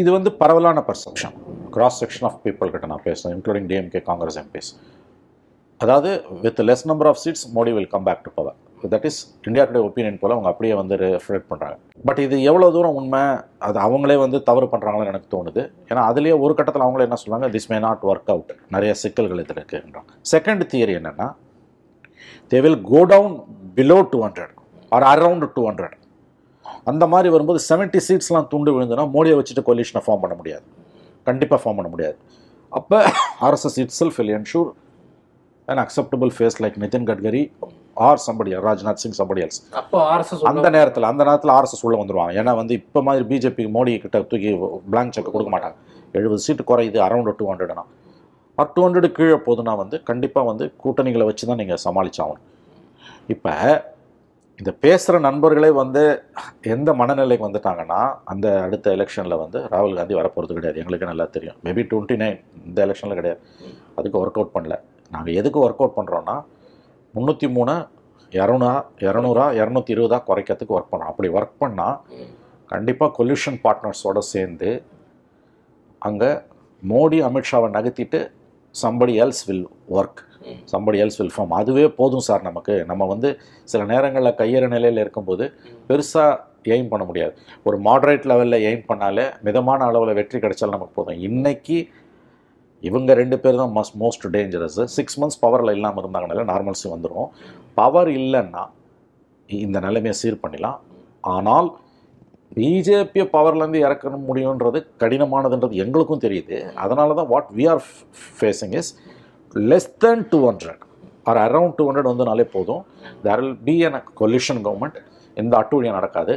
இது வந்து பரவலான perception cross section of people கிட்ட நான் பேசுகிறேன் இன்க்ளூடிங் டிஎம்கே காங்கிரஸ் எம்பிஸ் அதாவது with less number of seats Modi will come back to power that is India Today opinion poll அவங்க அப்படியே வந்து ரிஃப்ளெக்ட் பண்ணுறாங்க பட் இது எவ்வளோ தூரம் உண்மை அது அவங்களே வந்து தவறு பண்ணுறாங்கன்னு எனக்கு தோணுது. ஏன்னா அதுலேயே ஒரு கட்டத்தில் அவங்களே என்ன சொல்லுவாங்க this may not work out நிறைய சிக்கல்கள் இதில் இருக்குன்றாங்க. செகண்ட் தியரி என்னென்னா they will go down below two hundred or around two hundred அந்த மாதிரி வரும்போது செவன்ட்டி சீட்ஸ்லாம் துண்டு விழுந்துன்னா மோடியை வச்சுட்டு கொலிஷனை ஃபார்ம் பண்ண முடியாது. கண்டிப்பாக ஃபார்ம் பண்ண முடியாது. அப்போ RSS itself will ensure an acceptable face like Nitin Gadkari or somebody Rajnath Singh அப்போ ஆர்எஸ்எஸ் அந்த நேரத்தில் அந்த நேரத்தில் ஆர்எஸ்எஸ் உள்ள வந்துருவாங்க. ஏன்னா வந்து இப்போ மாதிரி பிஜேபி மோடி கிட்ட தூக்கி பிளாங்க் செக் கொடுக்க மாட்டாங்க. எழுபது சீட்டு குறையுது அரௌண்ட் டூ ஹண்ட்ரட்னா ஆர் டூ ஹண்ட்ரடு கீழே போதுன்னா வந்து கண்டிப்பாக வந்து கூட்டணிகளை வச்சு தான் நீங்கள் சமாளிச்சாகணும். இப்போ இந்த பேசுகிற நண்பர்களே வந்து எந்த மனநிலைக்கு வந்துட்டாங்கன்னா அந்த அடுத்த எலெக்ஷனில் வந்து ராகுல் காந்தி வரப்போகிறது கிடையாது. எங்களுக்கு நல்லா தெரியும். மேபி டுவெண்ட்டி நைன் இந்த எலெக்ஷனில் கிடையாது. அதுக்கு ஒர்க் அவுட் பண்ணல. நாங்கள் எதுக்கு ஒர்க் அவுட் பண்ணுறோன்னா முந்நூற்றி மூணு இரநூறா இரநூறா இரநூத்தி இருபதா குறைக்கிறதுக்கு ஒர்க் பண்ணோம். அப்படி ஒர்க் பண்ணால் கண்டிப்பாக கொல்யூஷன் பார்ட்னர்ஸோட சேர்ந்து அங்கே மோடி அமித்ஷாவை நகர்த்திட்டு somebody else will work somebody else will form அதுவே போதும் சார் நமக்கு. நம்ம வந்து சில நேரங்களில் கையேற நிலையில் இருக்கும்போது பெருசாக எய்ம் பண்ண முடியாது. ஒரு மாடரேட் லெவலில் எய்ம் பண்ணாலே மிதமான அளவில் வெற்றி கிடைச்சாலும் நமக்கு போதும். இன்னைக்கு இவங்க ரெண்டு பேர் தான் must most dangerous six months பவரில் இல்லாமல் இருந்தாங்கனால நார்மல்ஸி வந்துடும் பவர் இல்லைன்னா இந்த நிலைமையை சீர் பண்ணிடலாம். ஆனால் பிஜேபியை பவர்லேருந்து இறக்க முடியுன்றது கடினமானதுன்றது எங்களுக்கும் தெரியுது. அதனால தான் what we are facing is less than two hundred or around two hundred வந்துனாலே போதும். There will be an coalition government எந்த அட்டூழியம் நடக்காது.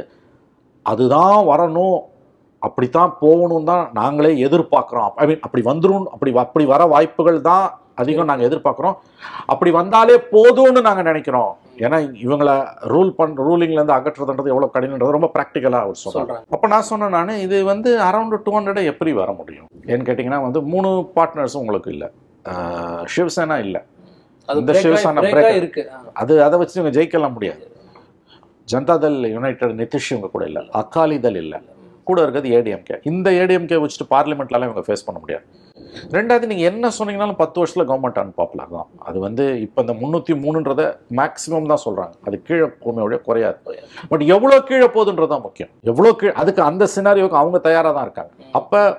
அதுதான் வரணும். அப்படித்தான் போகணும் தான் நாங்களே எதிர்பார்க்குறோம். ஐ மீன் அப்படி வந்துடும் அப்படி அப்படி வர வாய்ப்புகள் தான் அதிகம் நாங்கள் எதிர்பார்க்குறோம். அப்படி வந்தாலே போதும்னு நாங்கள் நினைக்கிறோம். ஏன்னா இவங்களை ரூல் பண் ரூலிங்லேருந்து அகற்றுறதுன்றது எவ்வளோ கடினன்றது ரொம்ப ப்ராக்டிக்கலாக அவர் சொல்றாங்க. அப்போ நான் சொன்னேன் நான் இது வந்து அரௌண்ட் டூ ஹண்ட்ரட் எப்படி வர முடியும்? ஏன்னு கேட்டிங்கன்னா வந்து மூணு பார்ட்னர்ஸும் உங்களுக்கு இல்லை. சிவசேனா இல்லை. ஆகி- சிவசேனா இருக்கு. அது அதை வச்சு இவங்க ஜெயிக்கலாம் முடியாது. ஜனதாதள் யுனைடெட் நிதிஷ் இவங்க கூட இல்லை. அகாலிதள் இல்லை. கூட இருக்கிறது ஏடிஎம்கே இந்த ஏடிஎம்கே வச்சுட்டு பார்லிமெண்ட்லாம் இவங்க ஃபேஸ் பண்ண முடியாது. ரெண்டாவது நீங்கள் என்ன சொன்னீங்கனாலும் பத்து வருஷத்தில் கவர்மெண்ட் அன்பாப்புலர் தான் அது வந்து இப்போ இந்த முந்நூற்றி மூணுன்றத மேக்ஸிமம் தான் சொல்கிறாங்க அது கீழே போமையோட குறையாது. பட் எவ்வளோ கீழே போகுதுன்றது தான் முக்கியம். எவ்வளோ கீழே அதுக்கு அந்த சினாரியோக்கு அவங்க தயாராக தான் இருக்காங்க. அப்போ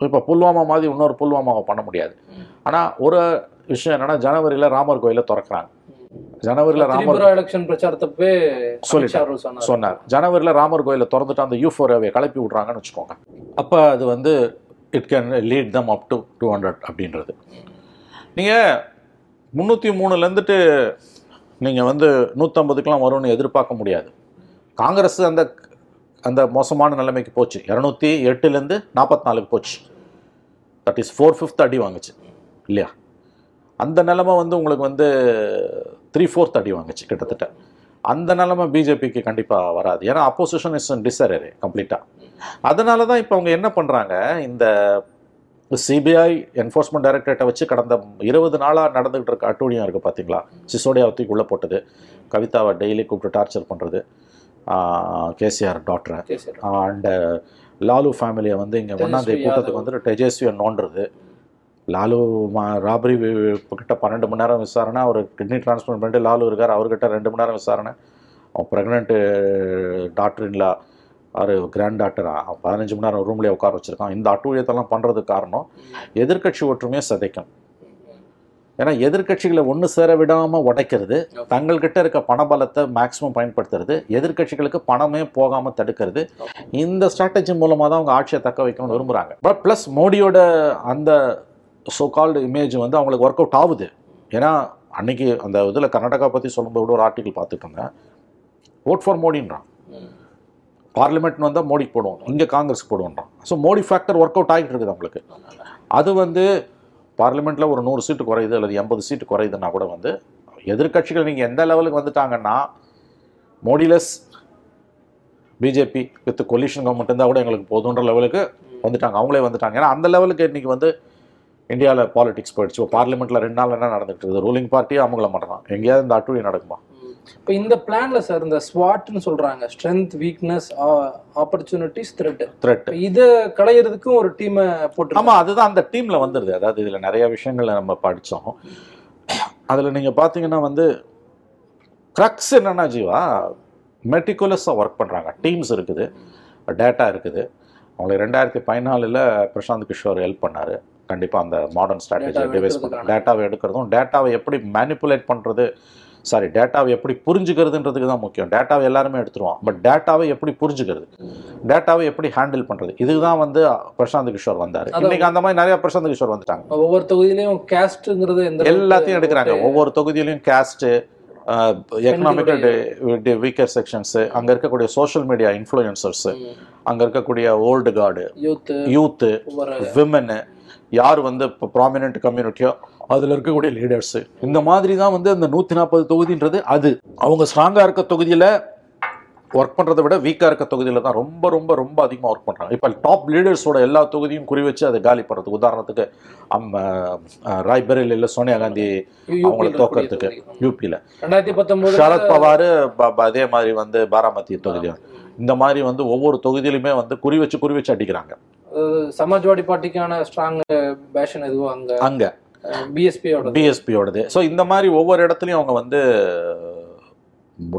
இப்போ புல்வாமா மாதிரி இன்னொரு புல்வாமாவை பண்ண முடியாது. ஆனால் ஒரு விஷயம் என்னன்னா ஜனவரியில் ராமர் கோயிலை திறக்கிறாங்க. ஜனவரியில் ராமர் எலெக்ஷன் பிரச்சாரத்தப்பவே சொல்லிட்டார். சொன்னார். ஜனவரியில் ராமர் கோயிலை திறந்துட்டு அந்த யூஃபோரியாவை கிளப்பி விட்றாங்கன்னு வச்சுக்கோங்க. அப்போ அது வந்து it can lead them up to two hundred அப்படின்றது. நீங்கள் முந்நூற்றி மூணுலேருந்துட்டு நீங்கள் வந்து நூற்றம்பதுக்கெலாம் வரும்னு எதிர்பார்க்க முடியாது. காங்கிரஸ் அந்த அந்த மோசமான நிலைமைக்கு போச்சு. இரநூத்தி எட்டுலேருந்து நாற்பத்தி நாலுக்கு போச்சு. தட் இஸ் ஃபோர் ஃபிஃப்த் அடி வாங்குச்சு. இல்லையா? அந்த நிலைமை வந்து உங்களுக்கு வந்து த்ரீ ஃபோர்த் அடி வாங்குச்சு கிட்டத்தட்ட. அந்த நிலைமை பிஜேபிக்கு கண்டிப்பாக வராது. ஏன்னா அப்போசிஷன் இஸ் டிசரே கம்ப்ளீட்டாக அதனால தான் இப்போ அவங்க என்ன பண்ணுறாங்க இந்த சிபிஐ என்ஃபோர்ஸ்மெண்ட் டைரக்டரேட்டை வச்சு கடந்த இருபது நாளாக நடந்துகிட்டு இருக்க அட்டூழியம் இருக்குது பார்த்தீங்களா சிசோடியா தூக்கி உள்ளே போட்டது. கவிதாவை டெய்லி கூப்பிட்டு டார்ச்சர் பண்ணுறது கேசிஆர் டாக்டரை. அண்ட் லாலு ஃபேமிலியை வந்து இங்கே ஒன்றாந்தேதி கூட்டத்துக்கு. வந்துட்டு டெஜஸ்வியை நோண்டுறது. லாலு ராபரி கிட்ட பன்னெண்டு மணி நேரம் விசாரணை அவர் கிட்னி டிரான்ஸ்பிளான்ட் பண்ணிட்டு லாலு இருக்கார் அவர்கிட்ட ரெண்டு மணி நேரம் விசாரணை. அவன் ப்ரெக்னென்ட்டு டாக்டரின்லா அவர் கிராண்ட் டாக்டரா அவன் பதினஞ்சு மணி நேரம் ரூம்லேயே உட்கார வச்சுருக்கான். இந்த அட்டூழியத்தெல்லாம் பண்ணுறதுக்கு காரணம் எதிர்க்கட்சி ஒற்றுமையை சிதைக்கும். ஏன்னா எதிர்க்கட்சிகளை ஒன்று சேர விடாமல் உடைக்கிறது தங்கள்கிட்ட இருக்க பணபலத்தை மேக்ஸிமம் பயன்படுத்துறது எதிர்க்கட்சிகளுக்கு பணமே போகாமல் தடுக்கிறது இந்த ஸ்ட்ராட்டஜி மூலமாக தான் அவங்க ஆட்சியை தக்க வைக்கணும்னு விரும்புகிறாங்க பட் ப்ளஸ் மோடியோட அந்த ஸோ கால்டு இமேஜ் வந்து அவங்களுக்கு ஒர்க் அவுட் ஆகுது. ஏன்னா அன்னைக்கு அந்த இதில் கர்நாடகா பற்றி சொல்லும்போது ஒரு ஆர்டிக்கல் பார்த்துட்டு இருந்தேன். ஓட் ஃபார் மோடின்றான். பார்லிமெண்ட்னு பார்லிமெண்ட் வந்தால் மோடிக்கு போடுவோம். இங்கே Congress போடுவோன்றான். So Modi factor work out ஆகிட்டு இருக்குது அவங்களுக்கு. அது வந்து பார்லிமெண்ட்டில் ஒரு நூறு சீட்டு குறையுது அல்லது எண்பது சீட்டு குறையுதுன்னா கூட வந்து எதிர்க்கட்சிகள் நீங்கள் எந்த லெவலுக்கு வந்துட்டாங்கன்னா Modi less BJP with coalition government இருந்தால் கூட எங்களுக்கு போதுன்ற லெவலுக்கு வந்துட்டாங்க. அவங்களே வந்துட்டாங்க. ஏன்னா அந்த லெவலுக்கு இன்னைக்கு வந்து இந்தியாவில் பாலிடிக்ஸ் போயிடுச்சு. இப்போ பார்லிமெண்ட்டில் ரெண்டு நாள் என்ன நடந்துட்டு இருக்குது? ரூலிங் பார்ட்டியே அவங்கள பண்ணுறான் எங்கேயாவது இந்த அட்டூழியம் நடக்குமா. இப்போ இந்த பிளான்ல சார் இந்த ஸ்வாட்னு சொல்றாங்க. Strength weakness opportunities threat threat இதை களையிறதுக்கும் ஒரு டீமை போட்டு ஆமா அதுதான் அந்த டீம்ல வந்துடுது அதாவது இதுல நிறைய விஷயங்களை நம்ம படிச்சோம். அதுல நீங்க பாத்தீங்கன்னா வந்து க்ரக்ஸ் என்னன்னா ஜீவா மெட்டிகுலஸாக ஒர்க் பண்றாங்க. டீம்ஸ் இருக்குது. டேட்டா இருக்குது. அவங்களுக்கு ரெண்டாயிரத்தி பதினாலில் பிரசாந்த் கிஷோர் ஹெல்ப் பண்ணாரு. கண்டிப்பா அந்த மாடர்ன் ஸ்ட்ராட்டஜி Data-வை டிவைஸ். பண்ணுறது டேட்டாவை எடுக்கிறதும் டேட்டாவை எப்படி மேனிப்புலேட் பண்றது? சாரி டேட்டாவை எப்படி புரிஞ்சுக்கிறதுன்றதுக்கு தான் முக்கியம். டேட்டாவை எல்லாருமே எடுத்துருவோம் பட் டேட்டாவை எப்படி புரிஞ்சுக்கிறது? டேட்டாவை எப்படி ஹேண்டில் பண்றது? இதுதான் வந்து பிரசாந்த் கிஷோர் வந்தாரு. இன்னைக்கு அந்த மாதிரி நிறைய பிரசாந்த் கிஷோர் வந்துட்டாங்க. ஒவ்வொரு தொகுதியிலையும் அளவுக்கு எல்லாத்தையும் எடுக்கிறாங்க. ஒவ்வொரு தொகுதியிலையும் கேஸ்ட் எக்கனாமிக்கல் வீக்கர் செக்ஷன்ஸ் அங்க இருக்கக்கூடிய சோஷியல் மீடியா இன்ஃப்ளூயன்சர்ஸ். அங்க இருக்கக்கூடிய old guard youth youth women யார் வந்து இப்போ ப்ராமினென்ட் கம்யூனிட்டியோ அதில் இருக்கக்கூடிய லீடர்ஸு இந்த மாதிரி தான் வந்து அந்த நூற்றி நாற்பது தொகுதின்றது அது. அவங்க ஸ்ட்ராங்காக இருக்க தொகுதியில் ஒர்க் பண்ணுறதை விட வீக்காக இருக்க தொகுதியில் தான் ரொம்ப ரொம்ப ரொம்ப அதிகமாக ஒர்க் பண்ணுறாங்க இப்போ டாப் லீடர்ஸோட எல்லா தொகுதியும் குறி வச்சு அதை காலி பண்ணுறதுக்கு உதாரணத்துக்கு அம் ராய்பரேலியில் சோனியா காந்தி அவங்கள தோக்கறதுக்கு. யூபியில் ரெண்டாயிரத்தி பத்தொன்பது சரத் பவார் ப- ப- அதே மாதிரி வந்து பாராமதி தொகுதி இந்த மாதிரி வந்து ஒவ்வொரு தொகுதியிலுமே வந்து குறி வச்சு குறி வச்சு அடிக்கிறாங்க. சமாஜ்வாடி பார்ட்டிக்கான ஸ்ட்ராங் பேஷன் எதுவோ அங்க. அங்கே. பிஎஸ்பியோட பிஎஸ்பியோடது ஸோ இந்த மாதிரி ஒவ்வொரு இடத்துலையும் அவங்க வந்து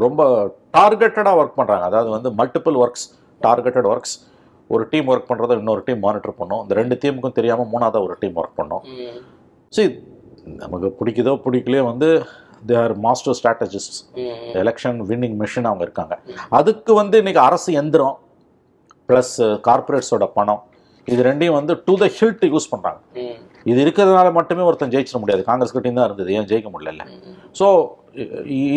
ரொம்ப டார்கெட்டடாக ஒர்க் பண்ணுறாங்க அதாவது வந்து மல்டிபிள் ஒர்க்ஸ் டார்கெட்டட் ஒர்க்ஸ் ஒரு டீம் ஒர்க் பண்ணுறத இன்னொரு டீம் மானிட்டர் பண்ணும். இந்த ரெண்டு டீமுக்கும் தெரியாமல் மூணாவதாக ஒரு டீம் ஒர்க் பண்ணும். சரி நமக்கு பிடிக்குதோ பிடிக்கலையோ வந்து they are master strategist election winning machine அவங்க இருக்காங்க. அதுக்கு வந்து இன்னைக்கு அரசு எந்திரம் ப்ளஸ் கார்ப்பரேட்ஸோட பணம். இது ரெண்டையும் வந்து டு த ஹில்ட் யூஸ் பண்ணுறாங்க இது இருக்கிறதுனால மட்டுமே ஒருத்தன் ஜெயிச்சிட முடியாது. காங்கிரஸ் கிட்டையும் தான் இருந்தது. ஏன் ஜெயிக்க முடியல ஸோ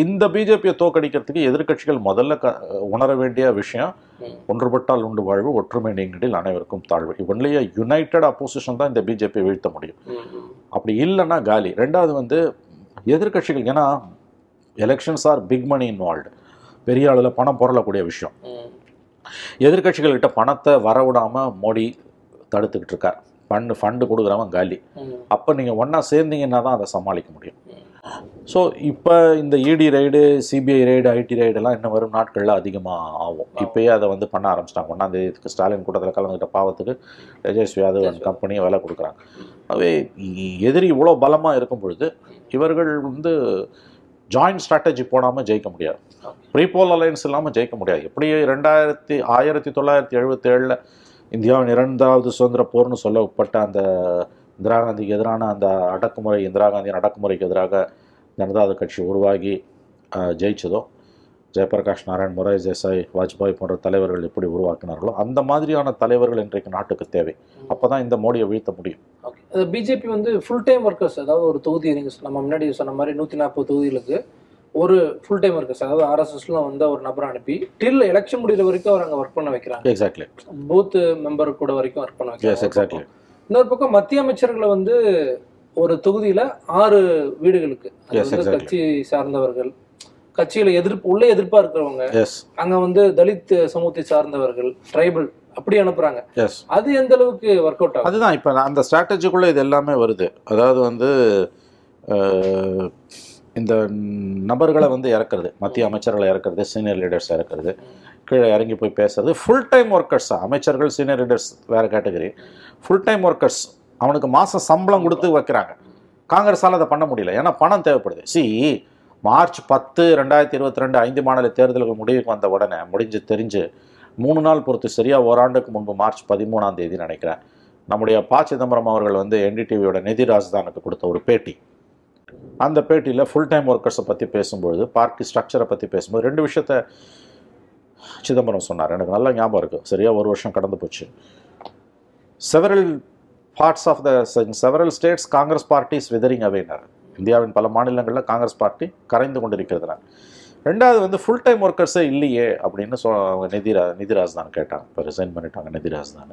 இந்த பிஜேபியை தோக்கடிக்கிறதுக்கு எதிர்க்கட்சிகள் முதல்ல க உணர வேண்டிய விஷயம் ம். ஒன்றுபட்டால் உண்டு வாழ்வு ஒற்றுமை நீங்கிடில் அனைவருக்கும் தாழ்வு. ஒன்லிய யுனைடட் அப்போசிஷன் தான் இந்த பிஜேபியை வீழ்த்த முடியும். அப்படி இல்லைன்னா காலி. ரெண்டாவது வந்து எதிர்க்கட்சிகள் ஏன்னா elections are big money involved பெரிய அளவில் பணம் புரளக்கூடிய விஷயம். எதிர்க்கட்சிகள்கிட்ட பணத்தை வரவிடாம மோடி தடுத்துக்கிட்டு இருக்கார். ஃபண்டு ஃபண்டு கொடுக்குறவன் காலி. அப்போ நீங்கள் ஒன்றா சேர்ந்தீங்கன்னா தான் அதை சமாளிக்க முடியும். ஸோ இப்போ இந்த ED raid CBI raid IT ரைடெல்லாம் இன்னும் வரும் நாட்களில் அதிகமாக ஆகும். இப்போயே அதை வந்து பண்ண ஆரம்பிச்சிட்டாங்க. ஒன்றாம் தேதிக்கு ஸ்டாலின் கூட்டத்தில் கலந்துக்கிட்ட பாவத்துக்கு தேஜஸ்வி யாதவ் கம்பெனியை வேலை கொடுக்குறாங்க. அவே எதிரி இவ்வளோ பலமாக இருக்கும் பொழுது இவர்கள் வந்து ஜாயிண்ட் ஸ்ட்ராட்டஜி போடாமல் ஜெயிக்க முடியாது. ப்ரீபோல் அலையன்ஸ் இல்லாமல் ஜெயிக்க முடியாது. எப்படி ரெண்டாயிரத்தி ஆயிரத்தி தொள்ளாயிரத்தி எழுபத்தேழில் இந்தியாவின் இரண்டாவது சுதந்திர போர்னு சொல்லப்பட்ட அந்த இந்திரா காந்திக்கு எதிரான அந்த அடக்குமுறை இந்திரா காந்தியின் அடக்குமுறைக்கு எதிராக ஜனதாதள் கட்சி உருவாகி ஜெயிச்சதோ ஜெயபிரகாஷ் நாராயண் மொராய் தேசாய் வாஜ்பாய் போன்ற தலைவர்கள் எப்படி உருவாக்கினார்களோ அந்த மாதிரியான தலைவர்கள் இன்றைக்கு நாட்டுக்கு தேவை. அப்போ தான் இந்த மோடியை வீழ்த்த முடியும். பிஜேபி வந்து ஃபுல் டைம் ஒர்க்கர்ஸ் அதாவது ஒரு தொகுதி நீங்க நம்ம முன்னாடி சொன்ன மாதிரி நூத்தி நாற்பது தொகுதிகளுக்கு ஒரு ஃபுல் டைம் ஒர்க்கர்ஸ் அதாவது ஆர்எஸ்எஸ்ல வந்து ஒரு நபரை அனுப்பி டில் எலெக்ஷன் முடிகிற வரைக்கும் அவர் அங்க ஒர்க் பண்ண வைக்கிறாங்க. எக்ஸாக்ட்லி பூத் மெம்பர் கூட வரைக்கும் ஒர்க் பண்ண வைக்கிறாங்க. எக்ஸாக்ட்லி இன்னொரு பக்கம் மத்திய அமைச்சர்களை வந்து ஒரு தொகுதியில ஆறு வீடுகளுக்கு. அது வந்து. கட்சி சார்ந்தவர்கள் கட்சியில எதிர்ப்பு உள்ளே எதிர்ப்பா இருக்கிறவங்க. அங்க வந்து தலித் சமூகத்தை சார்ந்தவர்கள் ட்ரைபல் அப்படி அனுப்புறாங்க. அது எந்த அளவுக்கு ஒர்க் அவுட் ஆகும் அதுதான் இப்போ அந்த ஸ்ட்ராட்டஜிக்குள்ளே இது எல்லாமே வருது. அதாவது வந்து இந்த நபர்களை வந்து இறக்குறது மத்திய அமைச்சர்களை இறக்குறது சீனியர் லீடர்ஸ் இறக்குறது. கீழே இறங்கி போய் பேசுறது. ஃபுல் டைம் ஒர்க்கர்ஸ் அமைச்சர்கள் சீனியர் லீடர்ஸ் வேறு கேட்டகரி ஃபுல் டைம் ஒர்க்கர்ஸ் அவனுக்கு மாதம் சம்பளம் கொடுத்து வைக்கிறாங்க. காங்கிரஸால் அதை பண்ண முடியல. ஏன்னா பணம் தேவைப்படுது. சி மார்ச் பத்து ரெண்டாயிரத்தி இருபத்தி ரெண்டு ஐந்து மாநில தேர்தலுக்கு முடிவுக்கு வந்த உடனே முடிஞ்சு தெரிஞ்சு மூணு நாள் பொறுத்து சரியாக ஓராண்டுக்கு முன்பு மார்ச் பதிமூணாம் தேதி நினைக்கிறேன். நம்முடைய ப. சிதம்பரம் அவர்கள் வந்து என்டிடிவியோட நிதி ராஜதானுக்கு கொடுத்த ஒரு பேட்டி. அந்த பேட்டியில் ஃபுல் டைம் ஒர்க்கர்ஸை பற்றி பேசும்பொழுது பார்ட்டி ஸ்ட்ரக்சரை பற்றி பேசும்போது ரெண்டு விஷயத்த சிதம்பரம் சொன்னார். எனக்கு நல்ல ஞாபகம் இருக்குது சரியாக ஒரு வருஷம் கடந்து போச்சு. Several parts of the several states Congress parties withering அவேனர் இந்தியாவின் பல மாநிலங்களில் காங்கிரஸ் பார்ட்டி கரைந்து கொண்டிருக்கிறதுனா ரெண்டாவது வந்து ஃபுல் டைம் ஒர்க்கர்ஸே இல்லையே அப்படின்னு சொ அவங்க நிதிரா நிதிராஜ் தான் கேட்டாங்க. இப்போ ரிசைன் பண்ணிட்டாங்க நிதிராஜ் தான்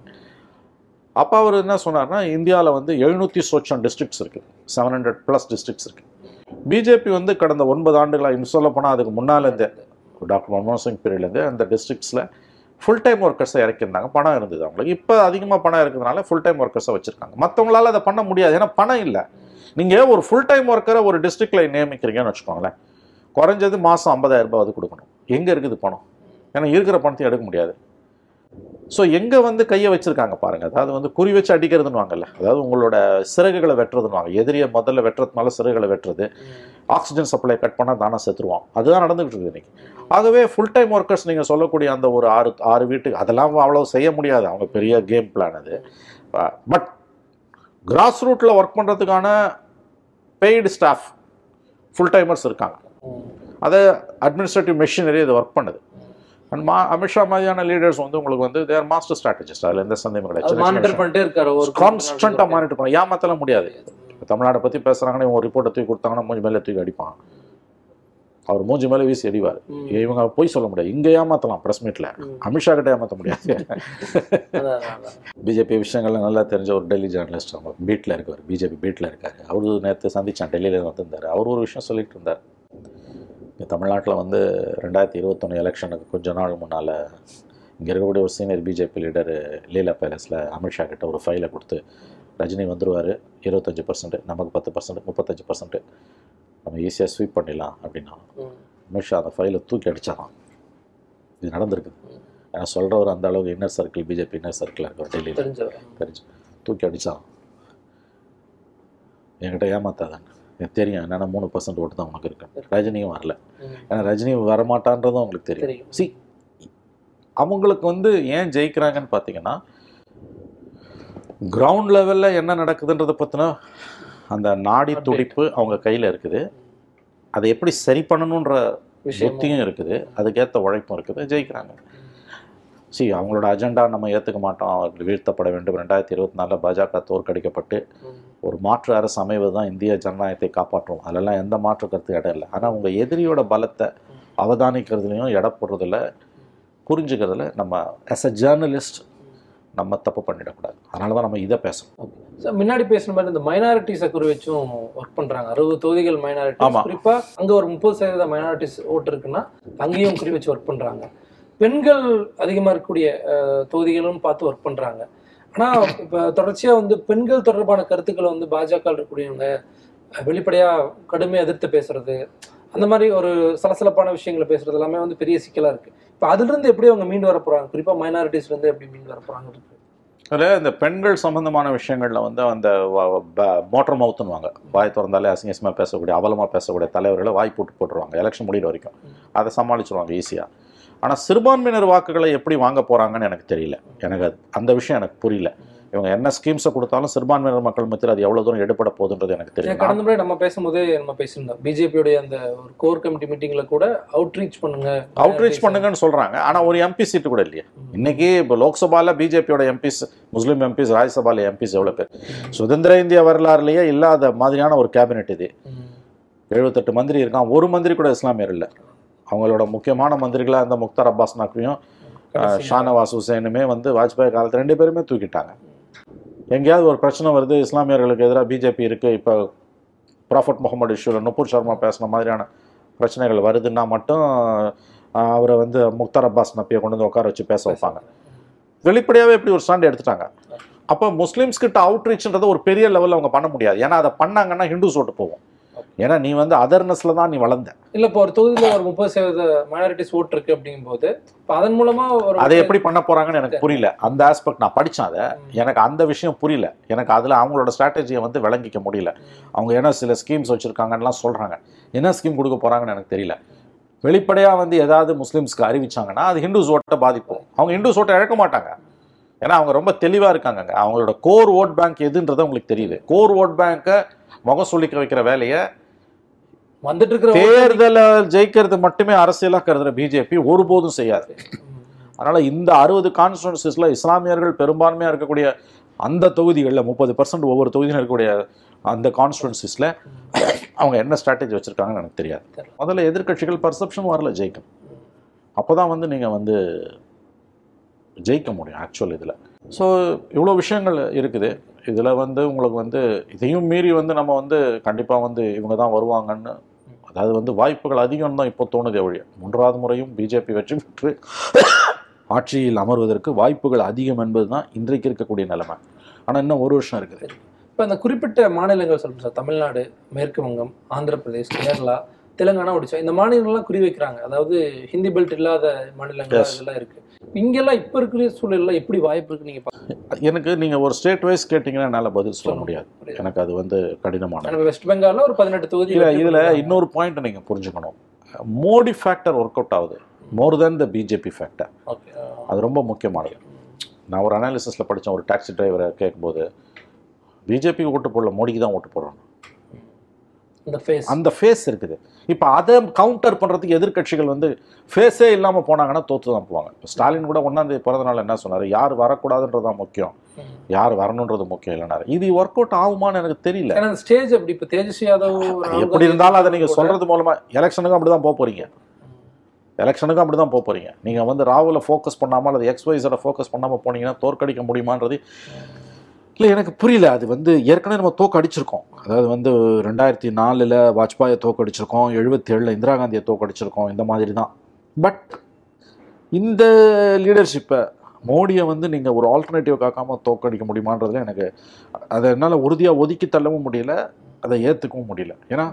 அப்போ அவர் என்ன சொன்னார்னா இந்தியாவில் வந்து எழுநூற்றி சொச்சம் டிஸ்ட்ரிக்ட்ஸ் இருக்குது செவன் ஹண்ட்ரட் ப்ளஸ் டிஸ்ட்ரிக்ட்ஸ் இருக்குது பிஜேபி வந்து கடந்த ஒன்பது ஆண்டுகளாக இன்னும் சொல்லப்போனால் அதுக்கு முன்னாலேருந்தே டாக்டர் மன்மோகன் சிங் பீரியட்லேருந்து அந்த டிஸ்ட்ரிக்ட்ஸில் ஃபுல் டைம் ஒர்க்கர்ஸை இறக்கியிருந்தாங்க. பணம் இருந்தது அவங்களுக்கு. இப்போ அதிகமாக பணம் இருக்கிறதுனால ஃபுல் டைம் ஒர்க்கர்ஸை வச்சுருக்காங்க. மற்றவங்களால அதை பண்ண முடியாது. ஏன்னா பணம் இல்லை. நீங்கள் ஒரு ஃபுல் டைம் ஒர்க்கரை ஒரு டிஸ்ட்ரிக்டில் நியமிக்கிறீங்கன்னு வச்சுக்கோங்களேன். குறைஞ்சது மாதம் ஐம்பதாயிரம் ரூபாய் அது கொடுக்கணும். எங்கே இருக்குது பணம்? ஏன்னா இருக்கிற பணத்தையும் எடுக்க முடியாது. ஸோ எங்கே வந்து கையை வச்சிருக்காங்க பாருங்க. அதாவது வந்து குறி வச்சு அடிக்கிறதுன்னு வாங்கல்ல அதாவது உங்களோட சிறகுகளை வெட்டுறதுன்னு வாங்க எதிரியை முதல்ல வெட்டுறதுனால சிறகுகளை வெட்டுறது. ஆக்சிஜன் சப்ளை கட் பண்ணால் தானே செத்துருவான். அதுதான் நடந்துகிட்டு இருக்குது இன்னைக்கு. ஆகவே ஃபுல் டைம் ஒர்க்கர்ஸ் நீங்கள் சொல்லக்கூடிய அந்த ஒரு ஆறு ஆறு வீட்டுக்கு அதெல்லாம் அவ்வளோ செய்ய முடியாது. அவங்க பெரிய கேம் பிளான் அது. பட் கிராஸ் ரூட்டில் ஒர்க் பண்ணுறதுக்கான பெய்டு ஸ்டாஃப் ஃபுல் டைமர்ஸ் இருக்காங்க. அதை அட்மினிஸ்ட்ரேட்டிவ் மெஷினரி இது ஒர்க் பண்ணுது. அண்ட் மா அமித்ஷா மாதிரியான லீடர்ஸ் வந்து உங்களுக்கு வந்து தேர் மாஸ்டர் ஸ்ட்ராட்டஜிஸ்ட் அதில் எந்த சந்தேகமும் கிடையாது. மானிட்டர் பண்ணிட்டே இருக்காரு. ஒரு கான்ஸ்டண்ட்டாக மானிட்டர் பண்ண ஏமாத்தலாம் முடியாது. தமிழ்நாட்டை பற்றி பேசுகிறாங்கன்னா இவங்க ரிப்போர்ட்டை தூக்கி கொடுத்தாங்கன்னா மூஞ்சி மேலே தூக்கி அடிப்பான். அவர் மூஞ்சி மேலே வீசி அடிவார் ம். இவங்க போய் சொல்ல முடியாது. இங்கே ஏமாத்தலாம் ப்ரெஸ் மீட்டில். அமித்ஷா கிட்ட ஏமாற்ற முடியாது. பிஜேபி விஷயங்கள்லாம் நல்லா தெரிஞ்ச ஒரு டெல்லி ஜேர்னலிஸ்ட் அவங்க பீட்டில் இருக்கார் பிஜேபி பீட்டில் இருக்காரு. அவரு நேற்று சந்திச்சான் டெல்லியில் வந்திருந்தார் அவர் ஒரு விஷயம் சொல்லிட்டு இருந்தார். இங்கே தமிழ்நாட்டில் வந்து ரெண்டாயிரத்தி இருபத்தொன்று எலெக்ஷனுக்கு கொஞ்ச நாள் முன்னால் இங்கே இருக்கக்கூடிய ஒரு சீனியர் பிஜேபி லீடர் லீலா பேலஸில் அமித்ஷா கிட்ட ஒரு ஃபைலை கொடுத்து ரஜினி வந்துருவார். இருபத்தஞ்சி பர்சன்ட் நமக்கு பத்து பர்சன்ட் முப்பத்தஞ்சு பர்சன்ட் நம்ம ஈஸியாக ஸ்வீப் பண்ணிடலாம் அப்படின்னா. அமித்ஷா அந்த ஃபைலை தூக்கி அடிச்சாராம். இது நடந்திருக்குது ஏன்னா சொல்கிறவர் அந்த அளவுக்கு இன்னர் சர்க்கிள் பிஜேபி இன்னர் சர்க்கிளில் இருக்கிற டெல்லியில். தெரிஞ்சு. தூக்கி அடிச்சான் என்கிட்ட ஏமாத்தாதான் எனக்கு தெரியும். என்னென்ன மூணு பர்சன்ட் ஓட்டு தான் உனக்கு இருக்கு. ரஜினியும் வரல. ஏன்னா ரஜினி வரமாட்டான்றதும் உங்களுக்கு தெரியும். சி அவங்களுக்கு வந்து ஏன் ஜெயிக்கிறாங்கன்னு பார்த்தீங்கன்னா கிரவுண்ட் லெவலில் என்ன நடக்குதுன்றதை பற்றின அந்த நாடி. துடிப்பு அவங்க கையில் இருக்குது. அதை எப்படி சரி பண்ணணுன்ற புத்தியும் இருக்குது. அதுக்கேற்ற உழைப்பும் இருக்குது. ஜெயிக்கிறாங்க. சி அவங்களோட அஜெண்டா நம்ம ஏற்றுக்க மாட்டோம். வீழ்த்தப்பட வேண்டும். ரெண்டாயிரத்தி இருபத்தி நாலில் பாஜக தோற்கடிக்கப்பட்டு ஒரு மாற்று அரசு அமைவது தான் இந்திய ஜனநாயகத்தை காப்பாற்றும். அதெல்லாம் எந்த மாற்று கருத்து இடம் இல்லை. ஆனால் உங்கள் எதிரியோட பலத்தை அவதானிக்கிறதுலையும் எடை போடுறதுல புரிஞ்சுக்கிறதுல நம்ம as a ஜேர்னலிஸ்ட் நம்ம தப்பு பண்ணிடக்கூடாது. அதனால தான் நம்ம இதை பேசணும் சார் முன்னாடி பேசின மாதிரி இந்த மைனாரிட்டிஸை குறி வச்சும் ஒர்க் பண்றாங்க. அறுபது தொகுதிகள் மைனாரிட்டி ஆமா. குறிப்பா அங்க ஒரு முப்பது சதவீத மைனாரிட்டிஸ் ஓட்டு இருக்குன்னா அங்கேயும் குறி வச்சு ஒர்க் பண்றாங்க. பெண்கள் அதிகமா இருக்கக்கூடிய தொகுதிகளும் பார்த்து ஒர்க் பண்றாங்க. ஆனா இப்ப தொடர்ச்சியா வந்து பெண்கள் தொடர்பான கருத்துக்களை வந்து பாஜக இருக்கக்கூடியவங்க அஹ், வெளிப்படையா கடுமையா எதிர்த்து பேசுறது அந்த மாதிரி ஒரு சலசலப்பான விஷயங்களை பேசுறது எல்லாமே வந்து பெரிய சிக்கலா இருக்கு. இப்ப அதுல இருந்து எப்படி அவங்க மீண்டு வர போறாங்க? குறிப்பா மைனாரிட்டிஸ்ல இருந்து எப்படி மீண்டு வர போறாங்க? அதில் இந்த பெண்கள் சம்பந்தமான விஷயங்களில் வந்து அந்த மோட்டர் மவுத்துன்னுவாங்க. வாய் திறந்தாலே அசிங்கசமாக பேசக்கூடிய அவலமாக பேசக்கூடிய தலைவர்களை வாய் போட்டு போட்டுருவாங்க எலெக்ஷன் முடிகிற வரைக்கும். அதை சமாளிச்சிருவாங்க ஈஸியாக ஆனால் சிறுபான்மையினர் வாக்குகளை எப்படி வாங்க போகிறாங்கன்னு எனக்கு தெரியல. எனக்கு அது அந்த விஷயம் எனக்கு புரியல. இவங்க என்ன ஸ்கீம்ஸை கொடுத்தாலும் சிறுபான்மையினர் மக்கள் மத்தியில் அது எவ்வளோ தூரம் எடுபட போகுதுன்றது எனக்கு தெரியும் கடந்த முறை நம்ம பேசும்போதே நம்ம பேசியிருந்தோம். பிஜேபியோடைய அந்த ஒரு கோர் கமிட்டி மீட்டிங்ல கூட அவுட்ரீச் பண்ணுங்க. அவுட்ரீச் பண்ணுங்கன்னு சொல்கிறாங்க ஆனால் ஒரு எம்பி சீட்டு கூட இல்லையா. இன்னைக்கு இப்போ லோக்சபாவில் பிஜேபியோட எம்பிஸ் முஸ்லீம் எம்பிஸ் ராஜ்யசபாவில் எம்பிஸ் எவ்வளோ பேர்? சுதந்திர இந்திய வரலாறுலேயே இல்லாத மாதிரியான ஒரு கேபினெட் இது. எழுபத்தெட்டு மந்திரி இருக்கான். ஒரு மந்திரி கூட இஸ்லாமியர் இல்லை. அவங்களோட முக்கியமான மந்திரிகளாக இருந்த முக்தார் அப்பாஸ் நக்வியும் ஷானவாஸ் ஹுசேனுமே வந்து வாஜ்பாய் காலத்தில் ரெண்டு பேருமே தூக்கிட்டாங்க. எங்கேயாவது ஒரு பிரச்சனை வருது இஸ்லாமியர்களுக்கு எதிராக பிஜேபி இருக்குது இப்போ ப்ராஃபட் முகமது இஷ்யூவில் நுபுர் சர்மா பேசின மாதிரியான பிரச்சனைகள் வருதுன்னா மட்டும் அவரை வந்து முக்தார் அப்பாஸ் நப்பியை கொண்டு வந்து உட்கார வச்சு பேச வைப்பாங்க. வெளிப்படையாகவே இப்படி ஒரு ஸ்டாண்ட் எடுத்துட்டாங்க. அப்போ முஸ்லீம்ஸ் கிட்ட அவுட்ரீச்ன்றதை ஒரு பெரிய லெவலில் அவங்க பண்ண முடியாது. ஏன்னா அதை பண்ணாங்கன்னா ஹிந்துஸ் ஓட்டு போகும். ஏன்னா நீ வந்து அதர்னஸ்ல தான் நீ வளர்ந்த. இல்ல இப்போ ஒரு தொகுதியில ஒரு முப்பது சதவீத மைனாரிட்டிஸ் ஓட்டு இருக்கு அப்படிங்கும்போது இப்போ அதன் மூலமா ஒரு அதை எப்படி பண்ண போறாங்கன்னு எனக்கு புரியல. அந்த ஆஸ்பெக்ட் நான் படிச்சேன் அதை. எனக்கு அந்த விஷயம் புரியல. எனக்கு அதுல அவங்களோட ஸ்ட்ராட்டஜியை வந்து விளங்கிக்க முடியல. அவங்க என்ன சில ஸ்கீம்ஸ் வச்சிருக்காங்கன்னுலாம் சொல்றாங்க. என்ன ஸ்கீம் கொடுக்க போறாங்கன்னு எனக்கு தெரியல. வெளிப்படையா வந்து ஏதாவது முஸ்லிம்ஸ்க்கு அறிவிச்சாங்கன்னா அது ஹிந்துஸ் ஓட்டை பாதிப்போம். அவங்க ஹிந்துஸ் ஓட்டை இழக்க மாட்டாங்க. ஏன்னா அவங்க ரொம்ப தெளிவா இருக்காங்க. அவங்களோட கோர் ஓட் பேங்க் எதுன்றது உங்களுக்கு தெரியுது. கோர் ஓட் பேங்கை முகம் சொல்லிக்க வைக்கிற வேலையை வந்துட்டு இருக்கிற தேர்தலை ஜெயிக்கிறது மட்டுமே அரசியலா கருதுற பிஜேபி ஒருபோதும் செய்யாது. அதனால இந்த அறுபது கான்ஸ்டியூன்சிஸில் இஸ்லாமியர்கள் பெரும்பான்மையாக இருக்கக்கூடிய அந்த தொகுதிகளில் முப்பது பர்சன்ட் ஒவ்வொரு தொகுதியிலும் இருக்கக்கூடிய அந்த கான்ஸ்டியூன்சிஸில் அவங்க என்ன ஸ்ட்ராட்டஜி வச்சுருக்காங்கன்னு எனக்கு தெரியாது. முதல்ல எதிர்க்கட்சிகள் பர்செப்ஷன் வரல ஜெயிக்கும் அப்போ தான் வந்து நீங்கள் வந்து ஜெயிக்க முடியும் ஆக்சுவல் இதில் ஸோ இவ்வளோ விஷயங்கள் இருக்குது இதில் வந்து உங்களுக்கு வந்து இதையும் மீறி வந்து நம்ம வந்து கண்டிப்பாக வந்து இவங்க தான் வருவாங்கன்னு அதாவது வந்து வாய்ப்புகள் அதிகம் தான் இப்போ தோணுதே ஒழிய மூன்றாவது முறையும் பிஜேபி வெற்றி பெற்று ஆட்சியில் அமர்வதற்கு வாய்ப்புகள் அதிகம் என்பது தான் இன்றைக்கு இருக்கக்கூடிய நிலைமை. ஆனால் இன்னும் ஒரு வருஷம் இருக்குது. இப்போ அந்த குறிப்பிட்ட மாநிலங்கள் சொல்லுங்கள் சார் தமிழ்நாடு மேற்கு வங்கம் ஆந்திர பிரதேஷ் கேரளா தெலுங்கானா ஒடிச்சா இந்த மாநிலங்கள்லாம் குறி வைக்கிறாங்க. அதாவது ஹிந்தி பெல்ட் இல்லாத மாநிலங்கள். இதெல்லாம் இருக்கு. இங்கெல்லாம் இப்ப இருக்கிற சூழல்ல எப்படி வாய்ப்பு இருக்கு நீங்க எனக்கு நீங்கள் ஒரு ஸ்டேட் வைஸ் கேட்டிங்கன்னா என்னால் பதில் சொல்ல முடியாது. எனக்கு அது வந்து கடினமானது. நம்ம வெஸ்ட் பெங்கால்ல ஒரு பதினெட்டு தொகுதி இதில். இன்னொரு பாயிண்ட் நீங்கள் புரிஞ்சுக்கணும். மோடி ஃபேக்டர் ஒர்க் அவுட் ஆகுது. More than the BJP factor. அது ரொம்ப முக்கியமானது. நான் ஒரு அனாலிசிஸில் படித்தேன் ஒரு டாக்ஸி டிரைவரை கேட்கும்போது பிஜேபிக்கு ஓட்டு போடல மோடிக்கு தான் ஓட்டு ஃபேஸ் அந்த ஃபேஸ் இருக்குது. இப்போ அதை கவுண்டர் பண்ணுறதுக்கு எதிர்க்கட்சிகள் வந்து ஃபேஸே இல்லாமல் போனாங்கன்னா தோத்து தான் போவாங்க. இப்போ ஸ்டாலின் கூட ஒன்றாந்தேதி பிறந்த நாள் என்ன சொன்னார்? யார் வரக்கூடாதுன்றது தான் முக்கியம் யார் வரணுன்றது முக்கியம் இல்லைனாரு இது ஒர்க் அவுட் ஆகுமான்னு எனக்கு தெரியல. ஸ்டேஜ் அப்படி இப்ப தேஜஸ்வி யாதவ் எப்படி இருந்தாலும் அதை நீங்கள் சொல்கிறது மூலமாக எலெக்ஷனுக்கும் அப்படி தான் போக போகிறீங்க எலெக்ஷனுக்கும் அப்படி தான் போக போகிறீங்க நீங்கள் வந்து ராகுலை ஃபோக்கஸ் பண்ணாமல் அல்லது எக்ஸ்வைஸோட ஃபோக்கஸ் பண்ணாமல் போனீங்கன்னா தோற்கடிக்க முடியுமான்றது இல்லை எனக்கு புரியல. அது வந்து ஏற்கனவே நம்ம தோக்கடிச்சிருக்கோம் அதாவது வந்து ரெண்டாயிரத்தி நாலில் வாஜ்பாயை தோக்கடிச்சிருக்கோம் எழுபத்தி ஏழில் இந்திரா காந்தியை தோக்கடிச்சிருக்கோம் இந்த மாதிரி தான். பட் இந்த லீடர்ஷிப்பை மோடியை வந்து நீங்கள் ஒரு ஆல்டர்னேட்டிவ் காக்காமல் தோக்கடிக்க முடியுமான்றதுல எனக்கு அதை என்னால் உறுதியாக ஒதுக்கி தள்ளவும் முடியல அதை ஏற்றுக்கவும் முடியல. ஏன்னா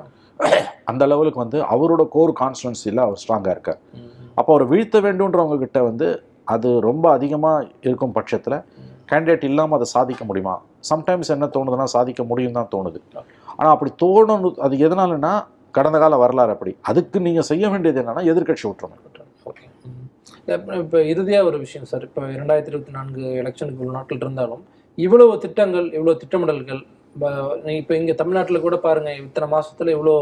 அந்த லெவலுக்கு வந்து அவரோட கோர் கான்ஸ்டுவன்சியில் அவர் ஸ்ட்ராங்காக இருக்கார். அப்போ அவர் வீழ்த்த வேண்டுன்றவங்க கிட்ட வந்து அது ரொம்ப அதிகமாக இருக்கும் பட்சத்தில் கேண்டிடேட் இல்லாமல் அதை சாதிக்க முடியுமா? சம்டைம்ஸ் என்ன தோணுதுன்னா சாதிக்க முடியும் தான் தோணுது. ஆனால் அப்படி தோணணும் அது எதனாலன்னா கடந்த கால வரலாறு அப்படி. அதுக்கு நீங்கள் செய்ய வேண்டியது என்னன்னா எதிர்க்கட்சி ஒற்றுமை. ஓகே இப்போ இறுதியாக ஒரு விஷயம் சார் இப்போ இரண்டாயிரத்தி இருபத்தி நான்கு எலெக்ஷனுக்கு இவ்வளோ நாட்கள் இருந்தாலும் இவ்வளவு திட்டங்கள் இவ்வளோ திட்டமிடல்கள் இப்போ இங்கே தமிழ்நாட்டில் கூட பாருங்கள் இத்தனை மாதத்தில் இவ்வளோ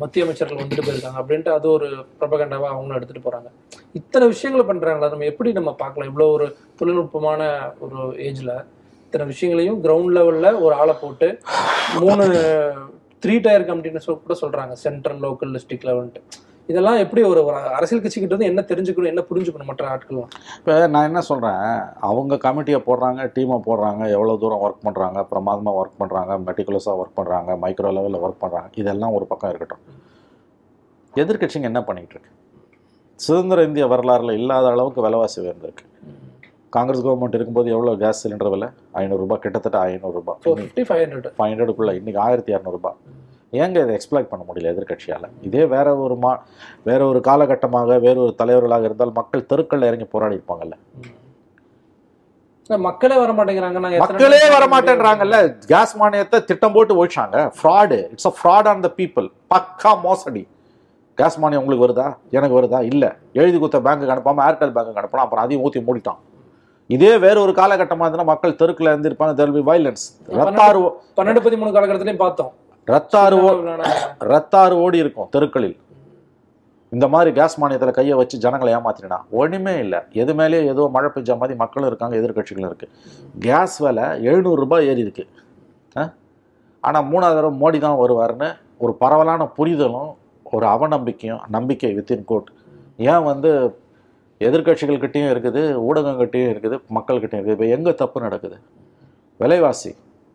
மத்திய அமைச்சர்கள் வந்துட்டு போயிருக்காங்க. அப்படின்ட்டு அது ஒரு பிரபகண்டாவாக அவங்களும் எடுத்துட்டு போறாங்க. இத்தனை விஷயங்களை பண்றாங்களா? நம்ம எப்படி நம்ம பார்க்கலாம்? இவ்வளோ ஒரு தொழில்நுட்பமான ஒரு ஏஜ்ல இத்தனை விஷயங்களையும் கிரவுண்ட் லெவல்ல ஒரு ஆளை போட்டு மூணு த்ரீ டயர் கமிட்டின்னு சொல் கூட சொல்றாங்க. சென்ட்ரல் லோக்கல் டிஸ்ட்ரிக்ட் லெவல்ட்டு இதெல்லாம் எப்படி ஒரு அரசியல் கட்சிக்கிட்ட இருந்து என்ன தெரிஞ்சுக்கணும் என்ன புரிஞ்சுக்கணும் மற்ற ஆட்கள்லாம் இப்போ நான் என்ன சொல்கிறேன் அவங்க கமிட்டியை போடுறாங்க டீமை போடுறாங்க எவ்வளோ தூரம் ஒர்க் பண்ணுறாங்க பிரமாதமாக ஒர்க் பண்ணுறாங்க மெட்டிகுலஸாக ஒர்க் பண்ணுறாங்க மைக்ரோ லெவலில் ஒர்க் பண்ணுறாங்க இதெல்லாம் ஒரு பக்கம் இருக்கட்டும். எதிர்க்கட்சிங்க என்ன பண்ணிகிட்டு இருக்கு? சுதந்திர இந்திய வரலாறுல இல்லாத அளவுக்கு விலைவாசி உயர்ந்திருக்கு. காங்கிரஸ் கவர்மெண்ட் இருக்கும்போது எவ்வளோ கேஸ் சிலிண்டர் விலை? ஐநூறுரூபா கிட்டத்தட்ட ஐநூறுரூபா ஃபைவ் ஹண்ட்ரட் ஃபைவ் ஹண்ட்ரடுக்குள்ளே இன்றைக்கி ஆயிரத்தி இரநூறுபா ஏங்க இதை எக்ஸ்ப்ளாய்ட் பண்ண முடியல எதிர்க்கட்சியால்? இதே வேற ஒரு மா வேற ஒரு காலகட்டமாக வேற ஒரு தலைவர்களாக இருந்தால் மக்கள் தெருக்கள்ல இறங்கி போராடி இருப்பாங்கல்ல? மக்களே வர மாட்டேங்கிறாங்க மக்களே வர மாட்டேன்றாங்கல்ல கேஸ் மானியத்தை திட்டம் போட்டு ஒழிச்சாங்க. Fraud it's a fraud on the people பக்கா மோசடி. கேஸ் மானியம் உங்களுக்கு வருதா? எனக்கு வருதா? இல்ல. எழுதி கொடுத்த பேங்க்குக்கு அனுப்பாம ஏர்டெல் பேங்க்குக்கு அனுப்பலாம் அப்புறம் அதையும் ஊத்தி மூடிட்டான். இதே வேற ஒரு காலகட்டமா இருந்தா மக்கள் தெருக்குள்ள இருந்திருப்பாங்க தெர் பி வைலன்ஸ் பன்னெண்டு பதிமூணு காலகட்டத்திலையும் பார்த்தோம். ரத்தாறு ரத்தாறு ஓடி இருக்கும் தெருக்களில். இந்த மாதிரி கேஸ் மானியத்தில் கையை வச்சு ஜனங்களை ஏமாத்தினா ஒன்றுமே இல்லை. எது மேலேயே ஏதோ மழை பெஞ்ச மாதிரி மக்களும் இருக்காங்க எதிர்க்கட்சிகளும் இருக்கு. கேஸ் விலை எழுநூறு ரூபாய் ஏறி இருக்கு. ஆனால் மூணாவது தடவை மோடி தான் வருவார்னு ஒரு பரவலான புரிதலும் ஒரு அவநம்பிக்கையும் நம்பிக்கை வித்தின் கோட் ஏன் வந்து எதிர்க்கட்சிகள்கிட்டயும் இருக்குது ஊடகங்கள்கிட்டயும் இருக்குது மக்கள்கிட்டயும் இருக்குது. இப்போ எங்கே தப்பு நடக்குது? விலைவாசி.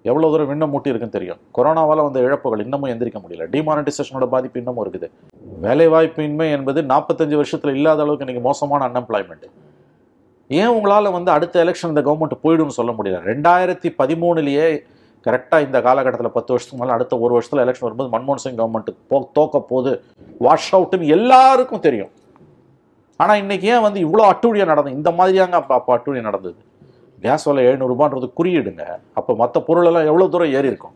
எவ்வளோ தூரம் இன்னும் மூட்டி இருக்குன்னு தெரியும். கொரோனாவால் வந்த இழப்புகள் இன்னமும் எந்திரிக்க முடியல. டிமானிட்டைசேஷனோட பாதிப்பு இன்னமும் இருக்குது. வேலைவாய்ப்பின்மை என்பது நாற்பத்தஞ்சு வருஷத்தில் இல்லாத அளவுக்கு இன்னைக்கு மோசமான அன்எம்ப்ளாய்மெண்ட் ஏன் உங்களால் வந்து அடுத்த எலெக்ஷன் இந்த கவர்மெண்ட் போயிடும்னு சொல்ல முடியல? ரெண்டாயிரத்தி பதிமூணுலேயே கரெக்டாக இந்த காலகட்டத்தில் பத்து வருஷத்துக்கு மேலே அடுத்த ஒரு வருஷத்தில் எலெக்ஷன் வரும்போது மன்மோகன் சிங் கவர்மெண்ட் போ தோக்க போது வாஷ் அவுட்டுன்னு எல்லாருக்கும் தெரியும். ஆனால் இன்றைக்கி ஏன் வந்து இவ்வளோ அட்டூழியம் நடந்தது இந்த மாதிரியாங்க அப்போ அப்போ அட்டூழியம் நடந்தது? கேஸ் விலை எழுநூறுபான்றது குறியீடுங்க. அப்போ மற்ற பொருளெல்லாம் எவ்வளோ தூரம் ஏறி இருக்கும்?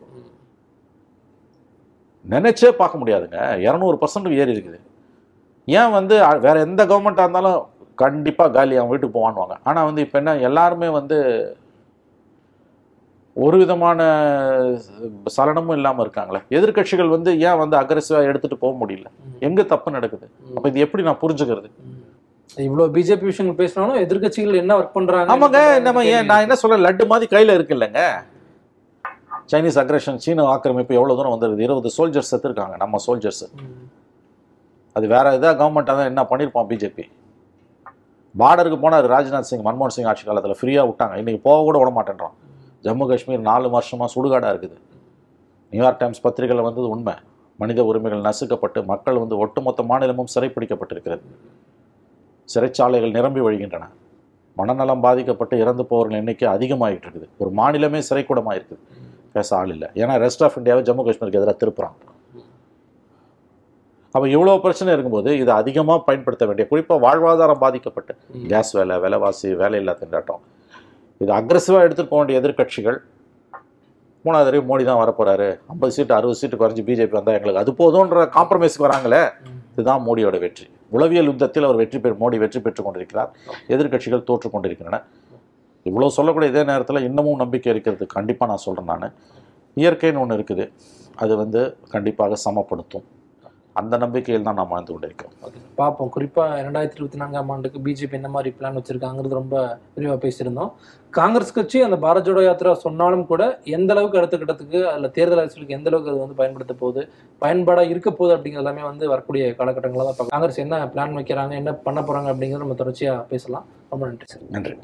நினைச்சே பார்க்க முடியாதுங்க. இரநூறு பர்சன்ட் ஏறி இருக்குது. ஏன் வந்து வேற எந்த கவர்மெண்ட்டாக இருந்தாலும் கண்டிப்பாக காலி அவன் வீட்டுக்கு போவான்னுவாங்க. ஆனால் வந்து இப்போ என்ன எல்லாருமே வந்து ஒரு விதமான சலனமும் இல்லாமல் இருக்காங்களே. எதிர்க்கட்சிகள் வந்து ஏன் வந்து அக்ரெசிவாக எடுத்துட்டு போக முடியல? எங்கே தப்பு நடக்குது? அப்போ இது எப்படி நான் புரிஞ்சுக்கிறது? இவ்வளவு பிஜேபி விஷயங்கள் பேசினாலும் எதிர்க்கட்சிகள் என்ன ஒர்க் பண்றாங்க ஆமாங்க நம்ம ஏன் நான் என்ன சொல்றேன் லட்டு மாதிரி கையில் இருக்கு இல்லைங்க. சைனீஸ் அக்ரஷன் சீன ஆக்கிரமிப்பு எவ்வளோ தூரம் வந்துருக்குது? இருபது சோல்ஜர்ஸ் செத்துருக்காங்க நம்ம சோல்ஜர்ஸ். அது வேற ஏதாவது கவர்மெண்ட்டாக தான் என்ன பண்ணியிருப்பான் பிஜேபி பார்டருக்கு போனார் ராஜ்நாத் சிங் மன்மோகன் சிங் ஆட்சி காலத்தில் ஃப்ரீயாக விட்டாங்க. இன்னைக்கு போக கூட விட மாட்டேன்றான். ஜம்மு காஷ்மீர் நாலு வருஷமாக சுடுகாடாக இருக்குது. நியூயார்க் டைம்ஸ் பத்திரிகையில் வந்தது உண்மை. மனித உரிமைகள் நசுக்கப்பட்டு மக்கள் வந்து ஒட்டுமொத்த மாநிலமும் சிறைப்பிடிக்கப்பட்டிருக்கிறது. சிறைச்சாலைகள் நிரம்பி வழிகின்றன. மனநலம் பாதிக்கப்பட்டு இறந்து போகிறவர்கள் எண்ணிக்கை அதிகமாகிட்டு இருக்குது ஒரு மாநிலமே சிறைக்கூடமாக இருக்குது பேச ஆள் இல்லை. ஏன்னா ரெஸ்ட் ஆஃப் இந்தியாவை ஜம்மு காஷ்மீருக்கு எதிராக திருப்புறான் அப்போ இவ்வளோ பிரச்சனை இருக்கும்போது இதை அதிகமாக பயன்படுத்த வேண்டிய குறிப்பாக வாழ்வாதாரம் பாதிக்கப்பட்டு. கேஸ் வேலை விலைவாசி வேலையில்லா திண்டாட்டம். இது அக்ரெசிவாக எடுத்துட்டு போக வேண்டிய எதிர்க்கட்சிகள் மூணாவது தடவை மோடி தான் வரப்போறாரு. ஐம்பது சீட்டு அறுபது சீட்டு குறைஞ்சி பிஜேபி வந்தால் எங்களுக்கு அது போதுன்ற காம்ப்ரமைஸ்க்கு வராங்களே. இதுதான் மோடியோட வெற்றி. உளவியல் யுத்தத்தில் அவர் வெற்றி பெற்று மோடி வெற்றி பெற்றுக் கொண்டிருக்கிறார். எதிர்கட்சிகள் தோற்று கொண்டிருக்கின்றன. இவ்வளோ சொல்லக்கூடிய இதே நேரத்தில் இன்னமும் நம்பிக்கை இருக்கிறது. கண்டிப்பாக நான் சொல்கிறேன் நான். இயற்கைன்னு ஒன்று இருக்குது. அது வந்து கண்டிப்பாக சமப்படுத்தும். அந்த நம்பிக்கையில் தான் நாம் வாழ்ந்து கொண்டிருக்கிறோம். ஓகே. பார்ப்போம். குறிப்பாக ரெண்டாயிரத்தி இருபத்தி நான்காம் ஆண்டுக்கு பிஜேபி என்ன மாதிரி பிளான் வச்சிருக்காங்கிறது ரொம்ப விரிவாக பேசியிருந்தோம். காங்கிரஸ் கட்சி அந்த பாரத் ஜோடோ யாத்திரா சொன்னாலும் கூட எந்த அளவுக்கு அடுத்த கட்டத்துக்கு அதில் தேர்தல் அரசியலுக்கு எந்த அளவுக்கு அது வந்து பயன்படுத்த போகுது பயன்பாடாக இருக்க போகுது அப்படிங்கிறது எல்லாமே வந்து வரக்கூடிய காலகட்டங்களில் தான். காங்கிரஸ் என்ன பிளான் வைக்கிறாங்க என்ன பண்ண போகிறாங்க அப்படிங்கிறத நம்ம தொடர்ச்சியாக பேசலாம். ரொம்ப நன்றி சார். நன்றி.